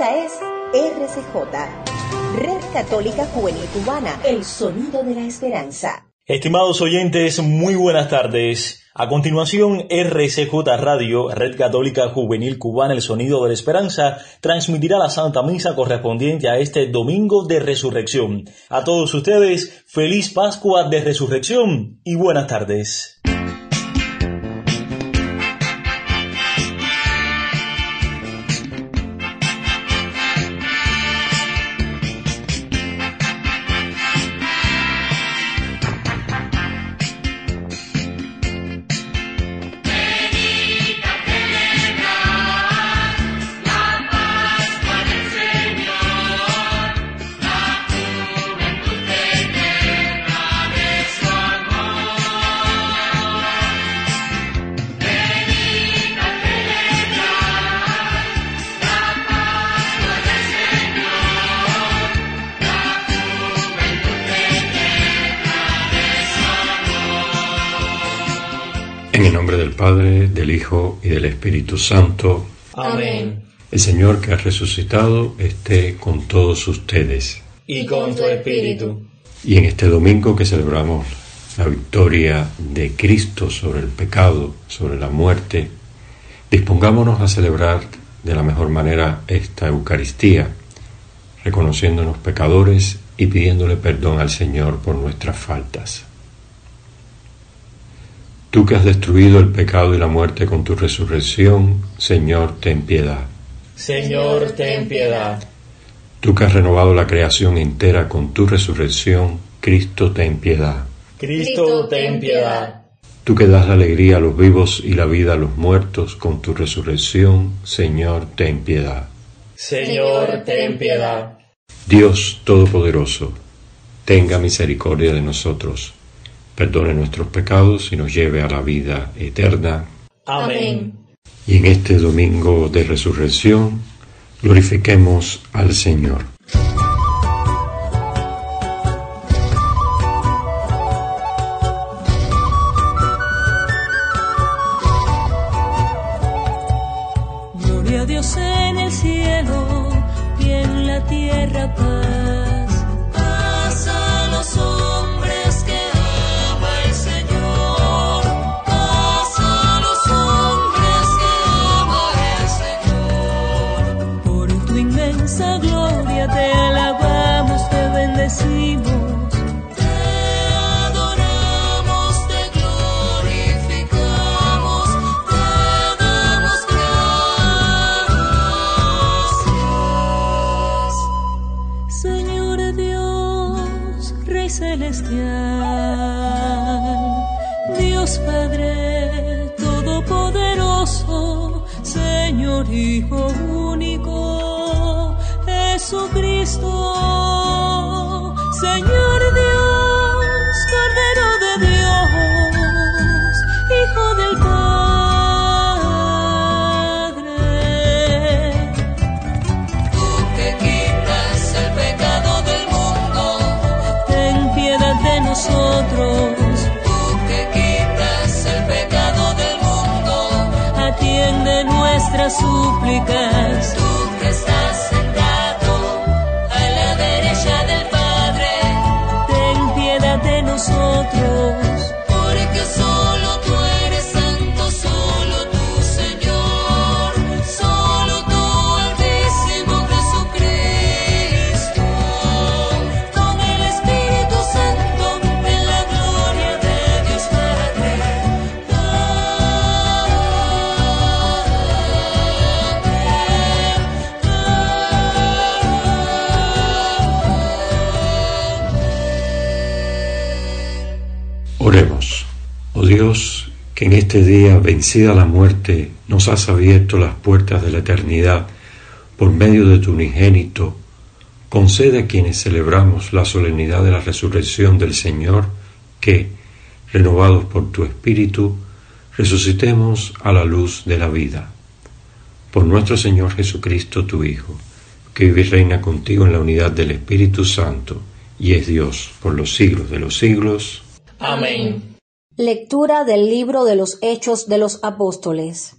Esta es RCJ, Red Católica Juvenil Cubana, el sonido de la esperanza. Estimados oyentes, muy buenas tardes. A continuación, RCJ Radio, Red Católica Juvenil Cubana, el sonido de la esperanza, transmitirá la Santa Misa correspondiente a este Domingo de Resurrección. A todos ustedes, feliz Pascua de Resurrección y buenas tardes. Del Padre, del Hijo y del Espíritu Santo. Amén. El Señor que ha resucitado esté con todos ustedes. Y con tu espíritu. Y en este domingo que celebramos la victoria de Cristo sobre el pecado, sobre la muerte, dispongámonos a celebrar de la mejor manera esta Eucaristía, reconociéndonos pecadores y pidiéndole perdón al Señor por nuestras faltas. Tú que has destruido el pecado y la muerte con tu resurrección, Señor, ten piedad. Señor, ten piedad. Tú que has renovado la creación entera con tu resurrección, Cristo, ten piedad. Cristo, ten piedad. Tú que das la alegría a los vivos y la vida a los muertos con tu resurrección, Señor, ten piedad. Señor, ten piedad. Dios Todopoderoso, tenga misericordia de nosotros perdone nuestros pecados y nos lleve a la vida eterna. Amén. Y en este domingo de resurrección, glorifiquemos al Señor. Celestial, Dios Padre Todopoderoso, Señor Hijo único, Jesucristo, Señor nuestras súplicas. Tú que estás sentado a la derecha del Padre, ten piedad de nosotros. Que en este día, vencida la muerte, nos has abierto las puertas de la eternidad por medio de tu unigénito, concede a quienes celebramos la solemnidad de la resurrección del Señor que, renovados por tu Espíritu, resucitemos a la luz de la vida. Por nuestro Señor Jesucristo, tu Hijo, que vive y reina contigo en la unidad del Espíritu Santo, y es Dios por los siglos de los siglos. Amén. Lectura del libro de los Hechos de los Apóstoles.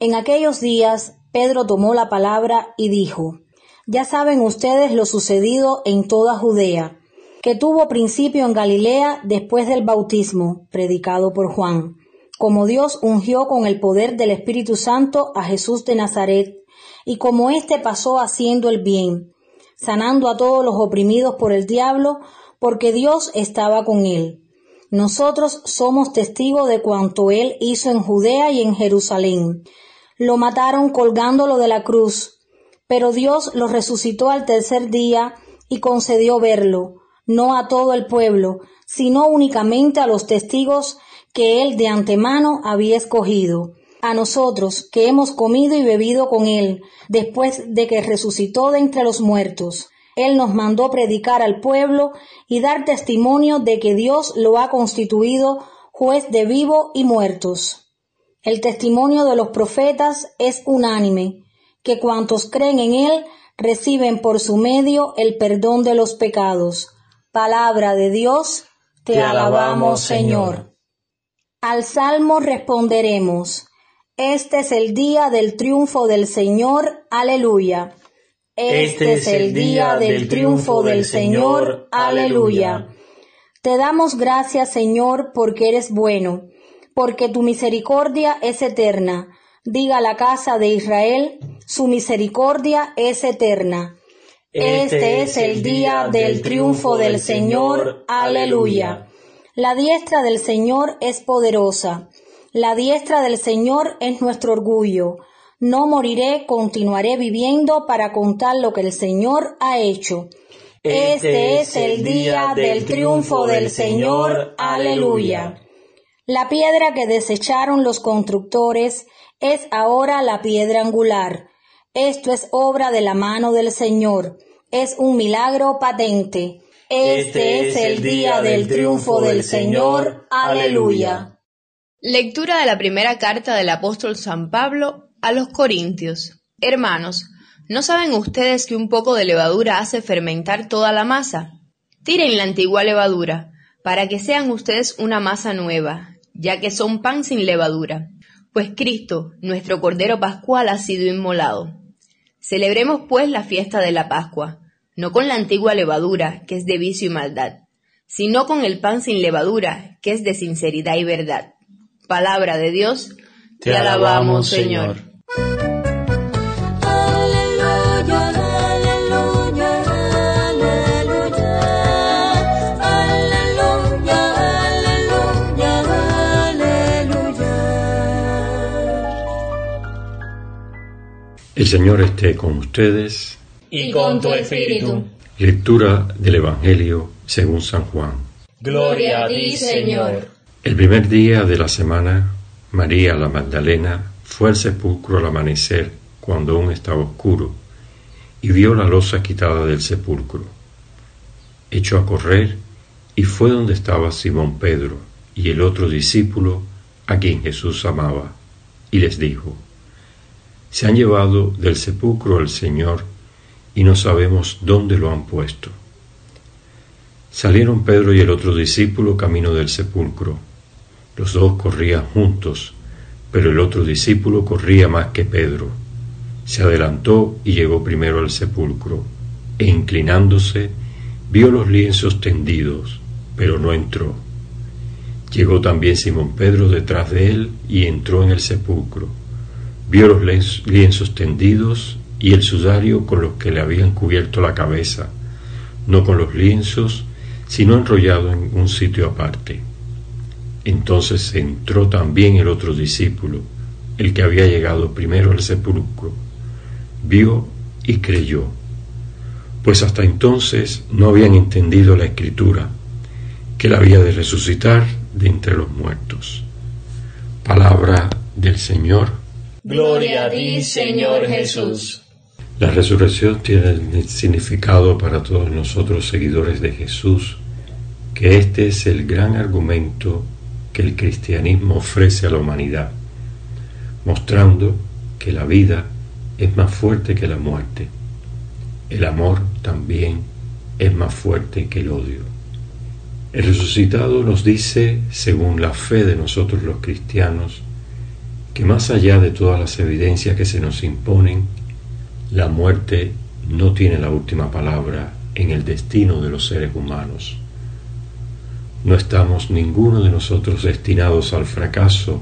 En aquellos días Pedro tomó la palabra y dijo, Ya saben ustedes lo sucedido en toda Judea, que tuvo principio en Galilea después del bautismo, predicado por Juan, como Dios ungió con el poder del Espíritu Santo a Jesús de Nazaret, y como éste pasó haciendo el bien, sanando a todos los oprimidos por el diablo, porque Dios estaba con él. Nosotros somos testigos de cuanto él hizo en Judea y en Jerusalén. Lo mataron colgándolo de la cruz, pero Dios lo resucitó al tercer día y concedió verlo, no a todo el pueblo, sino únicamente a los testigos que él de antemano había escogido, a nosotros que hemos comido y bebido con él, después de que resucitó de entre los muertos. Él nos mandó predicar al pueblo y dar testimonio de que Dios lo ha constituido juez de vivo y muertos. El testimonio de los profetas es unánime, que cuantos creen en Él reciben por su medio el perdón de los pecados. Palabra de Dios, te, alabamos, Señor. Señor. Al salmo responderemos, Este es el día del triunfo del Señor, aleluya. Este es el día del triunfo del Señor, aleluya. Te damos gracias, Señor, porque eres bueno, porque tu misericordia es eterna. Diga la casa de Israel, su misericordia es eterna. Este es el día del triunfo del Señor, aleluya. La diestra del Señor es poderosa. La diestra del Señor es nuestro orgullo. No moriré, continuaré viviendo para contar lo que el Señor ha hecho. Este es el día del triunfo del Señor. Aleluya. La piedra que desecharon los constructores es ahora la piedra angular. Esto es obra de la mano del Señor. Es un milagro patente. Este es el día del triunfo del Señor. Aleluya. Lectura de la primera carta del apóstol San Pablo a los Corintios. Hermanos, ¿no saben ustedes que un poco de levadura hace fermentar toda la masa? Tiren la antigua levadura, para que sean ustedes una masa nueva, ya que son pan sin levadura. Pues Cristo, nuestro Cordero Pascual, ha sido inmolado. Celebremos pues la fiesta de la Pascua, no con la antigua levadura, que es de vicio y maldad, sino con el pan sin levadura, que es de sinceridad y verdad. Palabra de Dios, Te alabamos, Señor. Aleluya, aleluya. Aleluya, aleluya, aleluya. El Señor esté con ustedes. Y con tu espíritu. Lectura del Evangelio según San Juan. Gloria a ti, Señor. El primer día de la semana, María la Magdalena fue al sepulcro al amanecer, cuando aún estaba oscuro, y vio la losa quitada del sepulcro. Echó a correr y fue donde estaba Simón Pedro y el otro discípulo a quien Jesús amaba, y les dijo, Se han llevado del sepulcro al Señor y no sabemos dónde lo han puesto. Salieron Pedro y el otro discípulo camino del sepulcro. Los dos corrían juntos, pero el otro discípulo corría más que Pedro. Se adelantó y llegó primero al sepulcro, e inclinándose, vio los lienzos tendidos, pero no entró. Llegó también Simón Pedro detrás de él y entró en el sepulcro. Vio los lienz- lienzos tendidos y el sudario con los que le habían cubierto la cabeza, no con los lienzos, sino enrollado en un sitio aparte. Entonces entró también el otro discípulo, el que había llegado primero al sepulcro. Vio y creyó, pues hasta entonces no habían entendido la escritura, que él había de resucitar de entre los muertos. Palabra del Señor. Gloria a ti, Señor Jesús. La resurrección tiene el significado para todos nosotros seguidores de Jesús, que este es el gran argumento que el cristianismo ofrece a la humanidad, mostrando que la vida es más fuerte que la muerte. El amor también es más fuerte que el odio. El resucitado nos dice, según la fe de nosotros los cristianos, que más allá de todas las evidencias que se nos imponen, la muerte no tiene la última palabra en el destino de los seres humanos. No estamos ninguno de nosotros destinados al fracaso,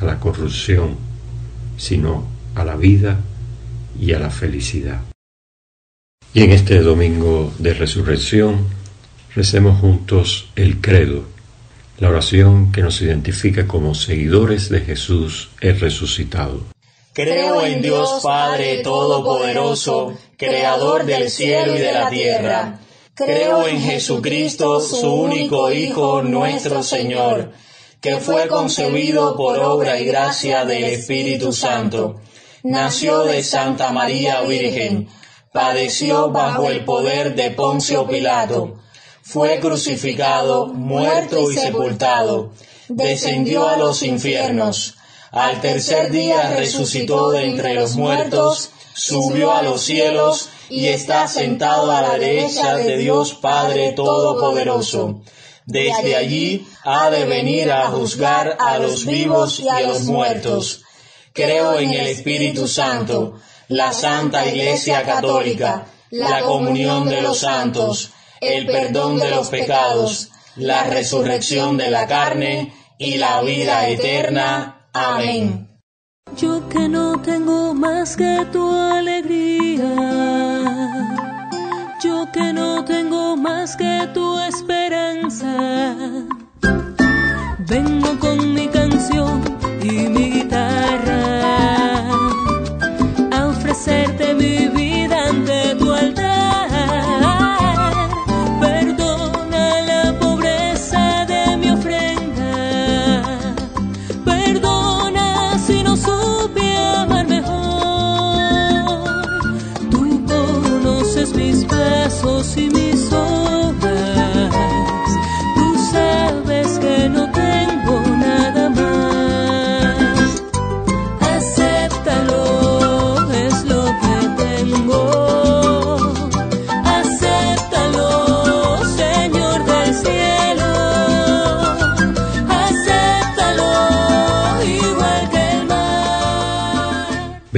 a la corrupción, sino a la vida y a la felicidad. Y en este domingo de resurrección recemos juntos el credo, la oración que nos identifica como seguidores de Jesús el resucitado. Creo en Dios Padre Todopoderoso, Creador del cielo y de la tierra. Creo en Jesucristo, su único Hijo, nuestro Señor, que fue concebido por obra y gracia del Espíritu Santo. Nació de Santa María Virgen, padeció bajo el poder de Poncio Pilato, fue crucificado, muerto y sepultado, descendió a los infiernos al tercer día resucitó de entre los muertos, subió a los cielos y está sentado a la derecha de Dios Padre Todopoderoso. Desde allí ha de venir a juzgar a los vivos y a los muertos. Creo en el Espíritu Santo, la Santa Iglesia Católica, la comunión de los santos, el perdón de los pecados, la resurrección de la carne y la vida eterna. Amén. Yo que no tengo más que tu alegría, que no tengo más que tu esperanza,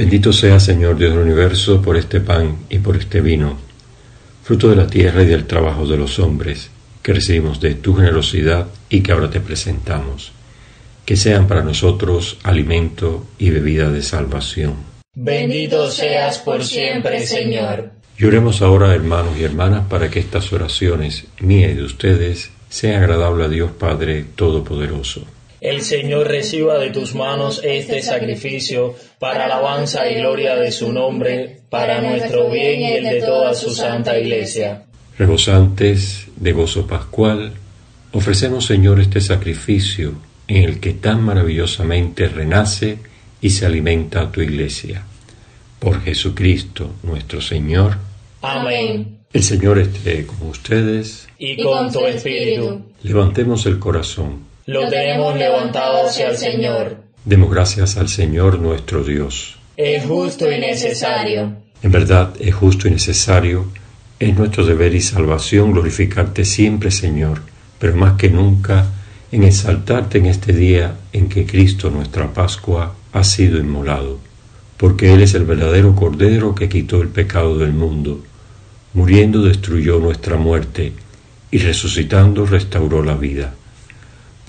Bendito sea, Señor Dios del universo, por este pan y por este vino, fruto de la tierra y del trabajo de los hombres, que recibimos de tu generosidad y que ahora te presentamos. Que sean para nosotros alimento y bebida de salvación. Bendito seas por siempre, Señor. Lloremos ahora, hermanos y hermanas, para que estas oraciones, mías y de ustedes, sean agradables a Dios Padre Todopoderoso. El Señor reciba de tus manos este sacrificio para alabanza y gloria de su nombre, para nuestro bien y el de toda su santa iglesia. Rebosantes de gozo pascual, ofrecemos, Señor, este sacrificio en el que tan maravillosamente renace y se alimenta tu iglesia. Por Jesucristo nuestro Señor. Amén. El Señor esté con ustedes. Y con tu espíritu. Levantemos el corazón. Lo tenemos levantado hacia el Señor. Demos gracias al Señor nuestro Dios. Es justo y necesario. En verdad es justo y necesario, es nuestro deber y salvación glorificarte siempre, Señor, pero más que nunca en exaltarte en este día en que Cristo, nuestra Pascua, ha sido inmolado, porque Él es el verdadero Cordero que quitó el pecado del mundo, muriendo destruyó nuestra muerte y resucitando restauró la vida.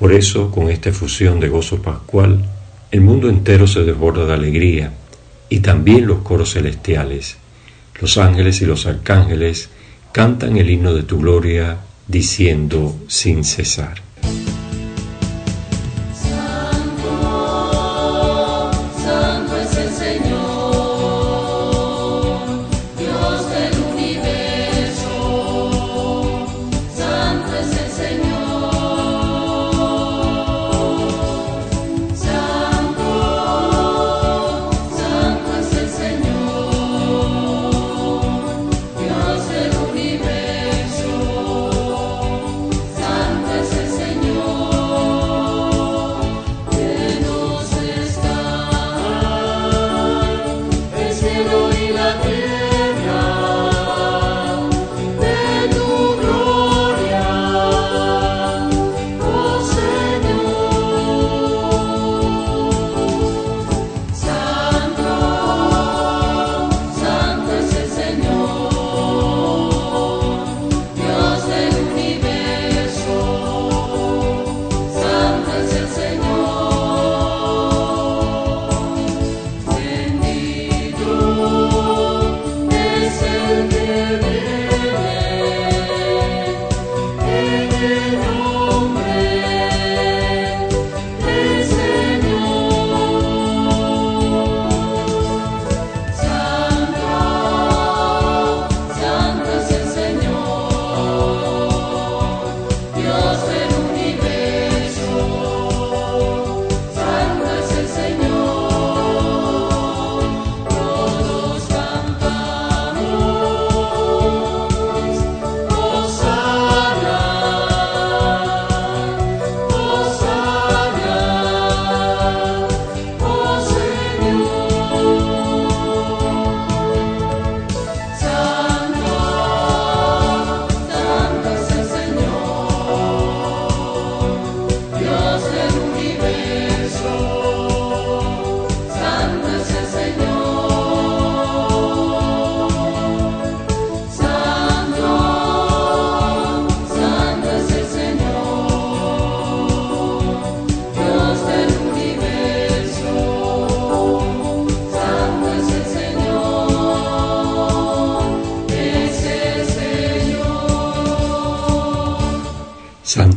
Por eso, con esta efusión de gozo pascual, el mundo entero se desborda de alegría, y también los coros celestiales. Los ángeles y los arcángeles cantan el himno de tu gloria, diciendo sin cesar.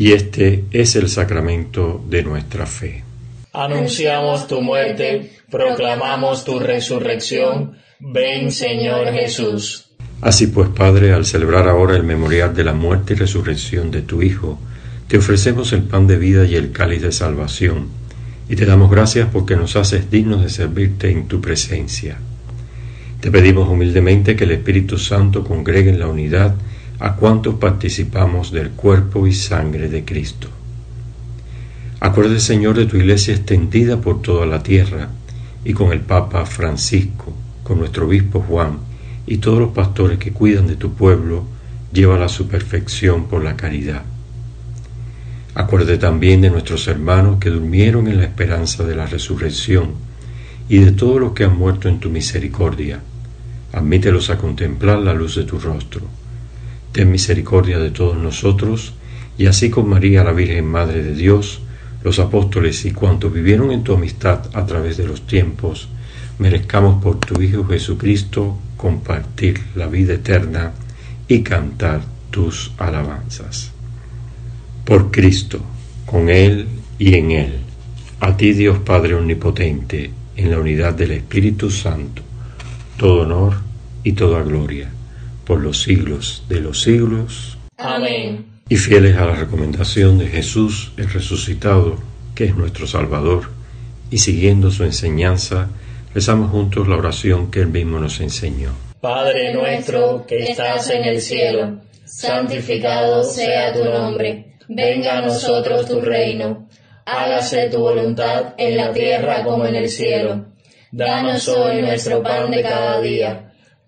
Y este es el sacramento de nuestra fe. Anunciamos tu muerte, proclamamos tu resurrección. Ven, Señor Jesús. Así pues, Padre, al celebrar ahora el memorial de la muerte y resurrección de tu Hijo, te ofrecemos el pan de vida y el cáliz de salvación, y te damos gracias porque nos haces dignos de servirte en tu presencia. Te pedimos humildemente que el Espíritu Santo congregue en la unidad a cuantos participamos del cuerpo y sangre de Cristo. Acuerde, Señor, de tu iglesia extendida por toda la tierra, y con el Papa Francisco, con nuestro obispo Juan, y todos los pastores que cuidan de tu pueblo, llévala a su perfección por la caridad. Acuerde también de nuestros hermanos que durmieron en la esperanza de la resurrección, y de todos los que han muerto en tu misericordia. Admítelos a contemplar la luz de tu rostro. Ten misericordia de todos nosotros, y así con María la Virgen Madre de Dios, los apóstoles y cuantos vivieron en tu amistad a través de los tiempos, merezcamos por tu Hijo Jesucristo compartir la vida eterna y cantar tus alabanzas. Por Cristo, con Él y en Él, a ti Dios Padre Omnipotente, en la unidad del Espíritu Santo, todo honor y toda gloria, por los siglos de los siglos. Amén y fieles a la recomendación de Jesús el resucitado, que es nuestro Salvador, y siguiendo su enseñanza, rezamos juntos la oración que él mismo nos enseñó. Padre nuestro que estás en el cielo, santificado sea tu nombre, venga a nosotros tu reino, hágase tu voluntad en la tierra como en el cielo. Danos hoy nuestro pan de cada día,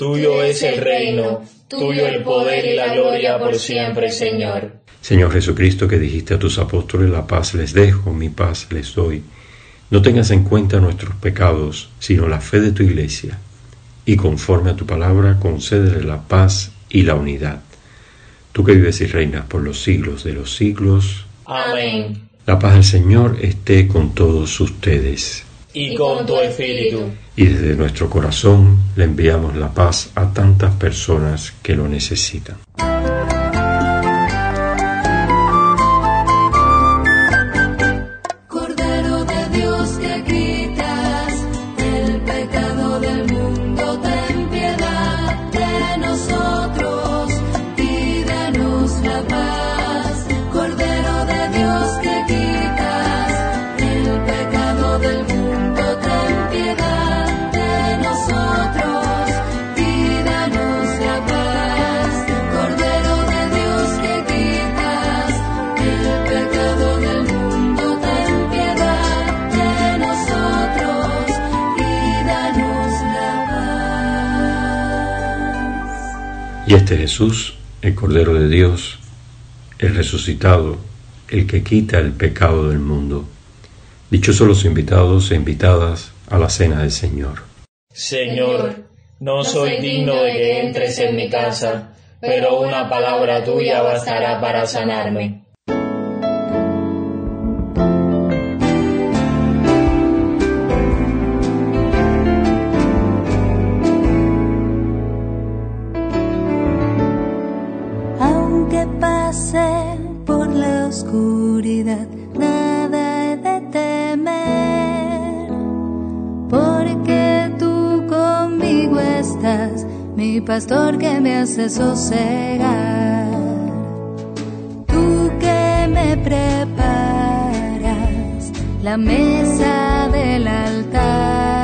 Tuyo es el reino, tuyo el poder y la gloria por siempre, Señor. Señor Jesucristo, que dijiste a tus apóstoles, la paz les dejo, mi paz les doy. No tengas en cuenta nuestros pecados, sino la fe de tu iglesia, y conforme a tu palabra, concédele la paz y la unidad. Tú que vives y reinas por los siglos de los siglos. Amén. La paz del Señor esté con todos ustedes. Y con tu espíritu. Y desde nuestro corazón le enviamos la paz a tantas personas que lo necesitan. Y este Jesús, el Cordero de Dios, el resucitado, el que quita el pecado del mundo. Dichosos los invitados e invitadas a la cena del Señor. Señor, no soy digno de que entres en mi casa, pero una palabra tuya bastará para sanarme. Oscuridad, nada he de temer, porque tú conmigo estás, mi pastor que me hace sosegar. Tú que me preparas la mesa del altar.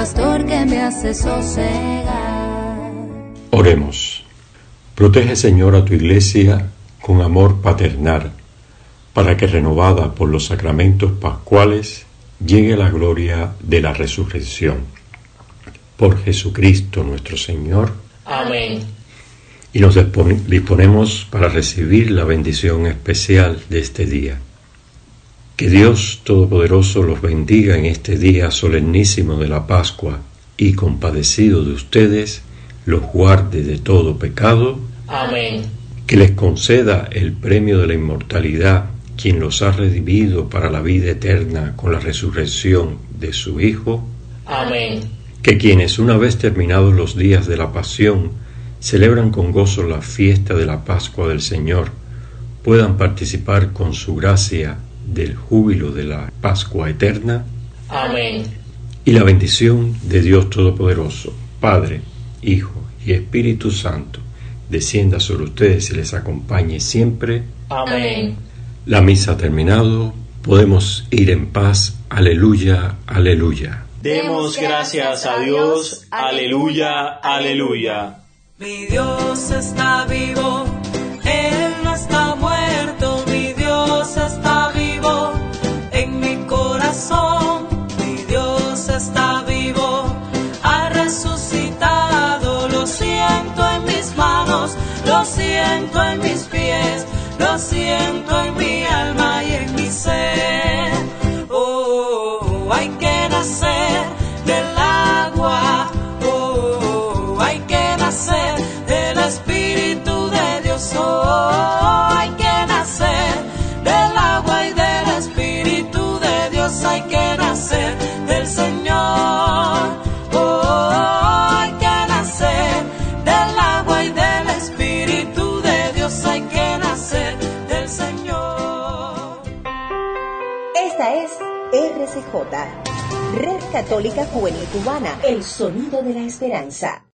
Pastor que me hace sosegar. Oremos. Protege, Señor, a tu iglesia con amor paternal, para que renovada por los sacramentos pascuales llegue la gloria de la resurrección. Por Jesucristo nuestro Señor. Amén. Y nos dispon- disponemos para recibir la bendición especial de este día. Que Dios Todopoderoso los bendiga en este día solemnísimo de la Pascua y compadecido de ustedes, los guarde de todo pecado, Amén. que les conceda el premio de la inmortalidad, quien los ha redimido para la vida eterna con la resurrección de su Hijo, Amén. que quienes una vez terminados los días de la pasión celebran con gozo la fiesta de la Pascua del Señor, puedan participar con su gracia del júbilo de la Pascua eterna Amén. y la bendición de Dios Todopoderoso, Padre, Hijo y Espíritu Santo, descienda sobre ustedes y les acompañe siempre. Amén. La misa ha terminado, podemos ir en paz. Aleluya, aleluya. Demos gracias a Dios. Aleluya, aleluya. Mi Dios está vivo, Él lo siento en mis pies, lo siento en mi alma Red Católica Juvenil Cubana, el sonido de la esperanza.